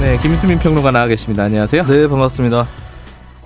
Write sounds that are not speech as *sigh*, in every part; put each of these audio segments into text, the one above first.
네, 김수민 평론가 나와 계십니다. 안녕하세요. 네, 반갑습니다.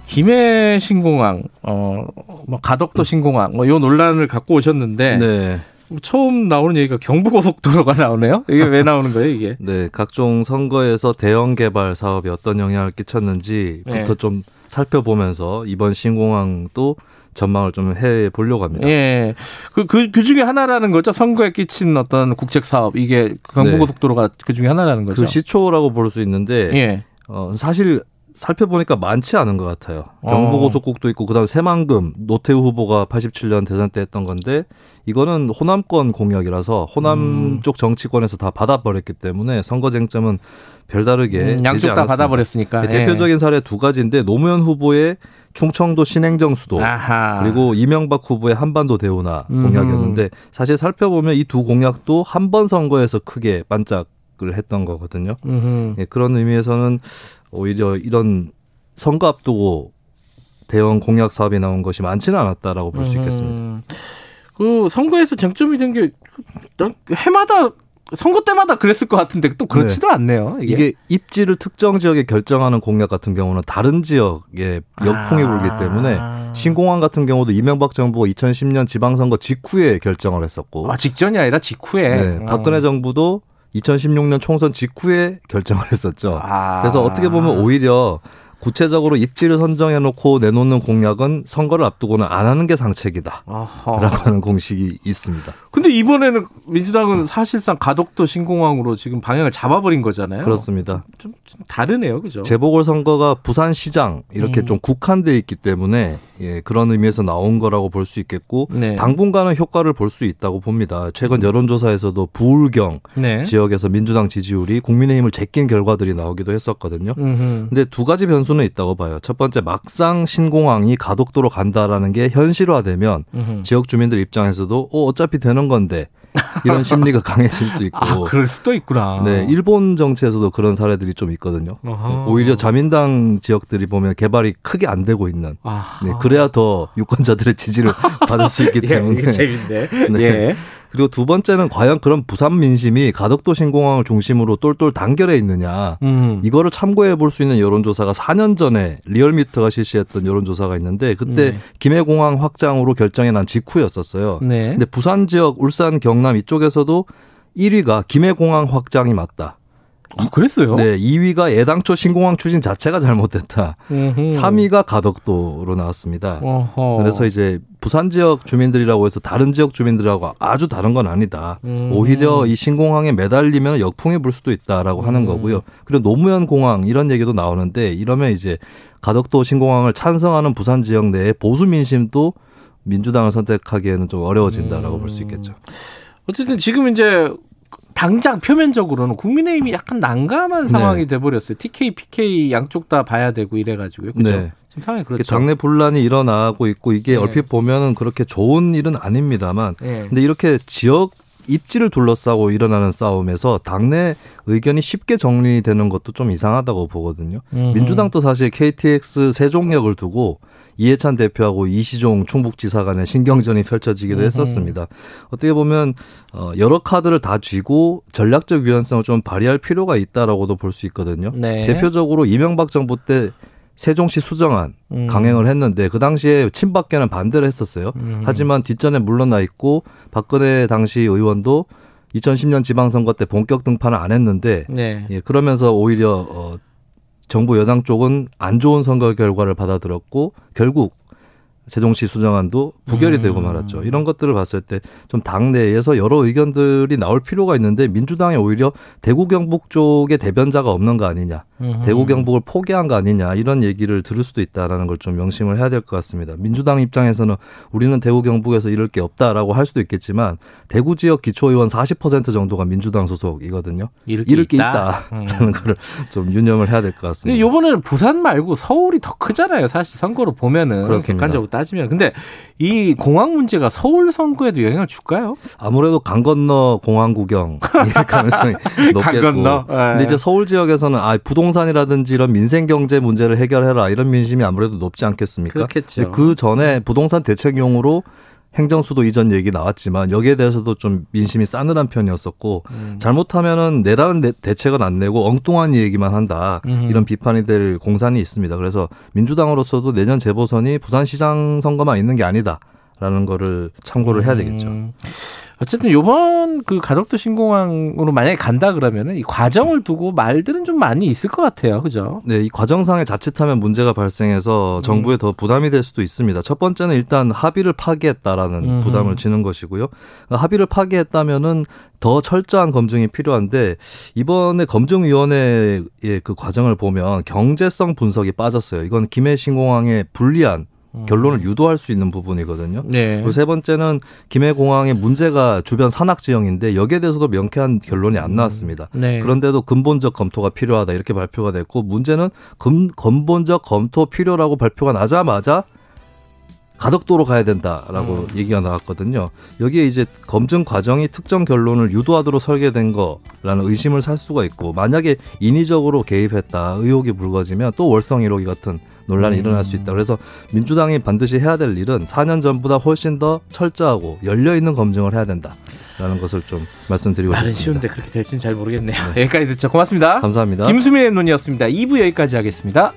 김해 신공항, 어, 뭐 가덕도 신공항, 뭐 요 논란을 갖고 오셨는데 네. 처음 나오는 얘기가 경부고속도로가 나오네요. 이게 왜 나오는 거예요, 이게? 네, 각종 선거에서 대형 개발 사업이 어떤 영향을 끼쳤는지부터 네. 좀 살펴보면서 이번 신공항도 전망을 좀 해 보려고 합니다. 예. 그, 그, 그 중에 하나라는 거죠. 선거에 끼친 어떤 국책 사업. 이게 경부고속도로가 그 중에 하나라는 거죠. 그 시초라고 볼 수 있는데 예. 어, 사실 살펴보니까 많지 않은 것 같아요. 어. 경부고속국도 있고 그다음 새만금 노태우 후보가 87년 대선 때 했던 건데 이거는 호남권 공약이라서 호남 음. 쪽 정치권에서 다 받아버렸기 때문에 선거 쟁점은 별다르게 음, 되지 양쪽 다 않았습니다. 받아버렸으니까. 네, 예. 대표적인 사례 두 가지인데 노무현 후보의 충청도 신행정 수도 아하. 그리고 이명박 후보의 한반도 음. 공약이었는데 사실 살펴보면 이 두 공약도 한 번 선거에서 크게 반짝 을 했던 거거든요. 예, 그런 의미에서는 오히려 이런 선거 앞두고 대형 공약 사업이 나온 것이 많지는 않았다라고 볼 수 있겠습니다. 음. 그 선거에서 쟁점이 된 게 해마다 선거 때마다 그랬을 것 같은데 또 그렇지도 않네요. 이게, 이게 입지를 특정 지역에 결정하는 공약 같은 경우는 다른 지역에 역풍이 아. 불기 때문에 신공항 같은 경우도 이명박 정부가 2010년 지방선거 직후에 결정을 했었고 아, 직전이 아니라 직후에. 네, 어. 박근혜 정부도 2016년 총선 직후에 결정을 했었죠. 아. 그래서 어떻게 보면 오히려 구체적으로 입지를 선정해 놓고 내놓는 공약은 선거를 앞두고는 안 하는 게 상책이다. 어허. 라고 하는 공식이 있습니다. 근데 이번에는 민주당은 사실상 가덕도 신공항으로 지금 방향을 잡아버린 거잖아요. 그렇습니다. 좀, 좀 다르네요, 그죠? 재보궐 선거가 부산시장 이렇게 음. 좀 국한돼 있기 때문에 예, 그런 의미에서 나온 거라고 볼 수 있겠고 네. 당분간은 효과를 볼 수 있다고 봅니다. 최근 여론조사에서도 부울경 네. 지역에서 민주당 지지율이 국민의힘을 제낀 결과들이 나오기도 했었거든요. 음흠. 근데 두 가지 변수는 있다고 봐요. 첫 번째 막상 신공항이 가덕도로 간다라는 게 현실화되면 음흠. 지역 주민들 입장에서도 어, 어차피 되는 건데 이런 심리가 강해질 수 있고 아, 그럴 수도 있구나. 네, 일본 정치에서도 그런 사례들이 좀 있거든요. 어허. 오히려 자민당 지역들이 보면 개발이 크게 안 되고 있는 아. 네, 그래야 더 유권자들의 지지를 *laughs* 받을 수 있기 예, 때문에 이게 재밌네. 네. 예. 그리고 두 번째는 과연 그런 부산 민심이 가덕도 신공항을 중심으로 똘똘 단결해 있느냐 음. 이거를 참고해 볼 수 있는 여론조사가 4년 전에 리얼미터가 실시했던 여론조사가 있는데 그때 네. 김해공항 확장으로 결정이 난 직후였었어요. 네. 근데 부산 지역, 울산, 경남 이쪽에서도 1위가 김해공항 확장이 맞다. 아, 그랬어요? 네, 2위가 애당초 신공항 추진 자체가 잘못됐다. 음흠. 3위가 가덕도로 나왔습니다. 어허. 그래서 이제 부산 지역 주민들이라고 해서 다른 지역 주민들하고 아주 다른 건 아니다. 음. 오히려 이 신공항에 매달리면 역풍이 불 수도 있다라고 하는 음. 거고요. 그리고 노무현 공항 이런 얘기도 나오는데 이러면 이제 가덕도 신공항을 찬성하는 부산 지역 내에 보수 민심도 민주당을 선택하기에는 좀 어려워진다라고 볼수 있겠죠. 어쨌든 지금 이제 당장 표면적으로는 국민의힘이 약간 난감한 상황이 돼버렸어요. TK, PK 양쪽 다 봐야 되고 이래가지고요. 그죠? 네. 지금 상황이 그렇죠. 당내 분란이 일어나고 있고 이게 네. 얼핏 보면은 그렇게 좋은 일은 아닙니다만 예. 근데 이렇게 지역 입지를 둘러싸고 일어나는 싸움에서 당내 의견이 쉽게 정리되는 것도 좀 이상하다고 보거든요. 음흠. 민주당도 사실 KTX 세종역을 두고 이해찬 대표하고 이시종 충북지사 간의 신경전이 펼쳐지기도. 했었습니다. 어떻게 보면 어, 여러 카드를 다 쥐고 전략적 유연성을 좀 발휘할 필요가 있다라고도 볼 수 있거든요. 네. 대표적으로 이명박 정부 때 세종시 수정안 음. 강행을 했는데 그 당시에 친박계는 반대를 했었어요. 음. 하지만 뒷전에 물러나 있고 박근혜 당시 의원도 2010년 지방선거 때 본격 등판을 안 했는데 네. 예, 그러면서 오히려 어, 정부 여당 쪽은 안 좋은 선거 결과를 받아들였고 결국 세종시 수정안도 부결이 음. 되고 말았죠. 이런 것들을 봤을 때 좀 당내에서 여러 의견들이 나올 필요가 있는데 민주당이 오히려 대구 경북 쪽에 대변자가 없는 거 아니냐. 음. 대구 경북을 포기한 거 아니냐 이런 얘기를 들을 수도 있다라는 걸 좀 명심을 해야 될 것 같습니다. 민주당 입장에서는 우리는 대구 경북에서 이럴 게 없다라고 할 수도 있겠지만 대구 지역 기초의원 40% 정도가 민주당 소속이거든요. 이럴 게 이럴 게 있다. 있다라는 거를 좀 유념을 해야 될 것 같습니다. 요번에는 부산 말고 서울이 더 크잖아요. 사실 선거로 보면은 그렇습니다. 객관적으로 따 지면. 근데 이 공항 문제가 서울 선거에도 영향을 줄까요? 아무래도 강 건너 공항 구경 *laughs* 일 가능성이 *laughs* 높겠고. 건너? 예. 근데 이제 서울 지역에서는 아 부동산이라든지 이런 민생 경제 문제를 해결해라 이런 민심이 아무래도 높지 않겠습니까? 그렇겠죠. 그 전에 부동산 대책용으로 행정수도 이전 얘기 나왔지만 여기에 대해서도 좀 민심이 싸늘한 편이었었고 음. 잘못하면은 내라는 대- 대책은 안 내고 엉뚱한 얘기만 한다 음. 이런 비판이 될 공산이 있습니다. 그래서 민주당으로서도 내년 재보선이 부산시장 선거만 있는 게 아니다 라는 거를 참고를 해야 되겠죠. 음. 어쨌든 요번 그 가덕도 신공항으로 만약에 간다 그러면은 이 과정을 두고 말들은 좀 많이 있을 것 같아요. 그죠? 네, 이 과정상에 자칫하면 문제가 발생해서 정부에 더 부담이 될 수도 있습니다. 첫 번째는 일단 합의를 파기했다라는 음흠. 부담을 지는 것이고요. 합의를 파기했다면은 더 철저한 검증이 필요한데 이번에 검증위원회의 그 과정을 보면 경제성 분석이 빠졌어요. 이건 김해 신공항에 불리한 결론을 유도할 수 있는 부분이거든요. 네. 그리고 세 번째는 김해 공항의 문제가 주변 산악 지형인데 여기에 대해서도 명쾌한 결론이 안 나왔습니다. 네. 그런데도 근본적 검토가 필요하다 이렇게 발표가 됐고 문제는 근, 근본적 검토 필요라고 발표가 나자마자 가덕도로 가야 된다라고 얘기가 나왔거든요. 여기에 이제 검증 과정이 특정 결론을 유도하도록 설계된 거라는 의심을 살 수가 있고 만약에 인위적으로 개입했다 의혹이 불거지면 또 월성 1호기 같은 논란이 일어날 수 있다. 그래서 민주당이 반드시 해야 될 일은 4년 전보다 훨씬 더 철저하고 열려 있는 검증을 해야 된다라는 것을 좀 말씀드리고 말은 싶습니다. 쉬운데 그렇게 될지는 잘 모르겠네요. 여기까지 듣죠. 고맙습니다. 감사합니다. 김수민의 눈이었습니다. 2부 여기까지 하겠습니다.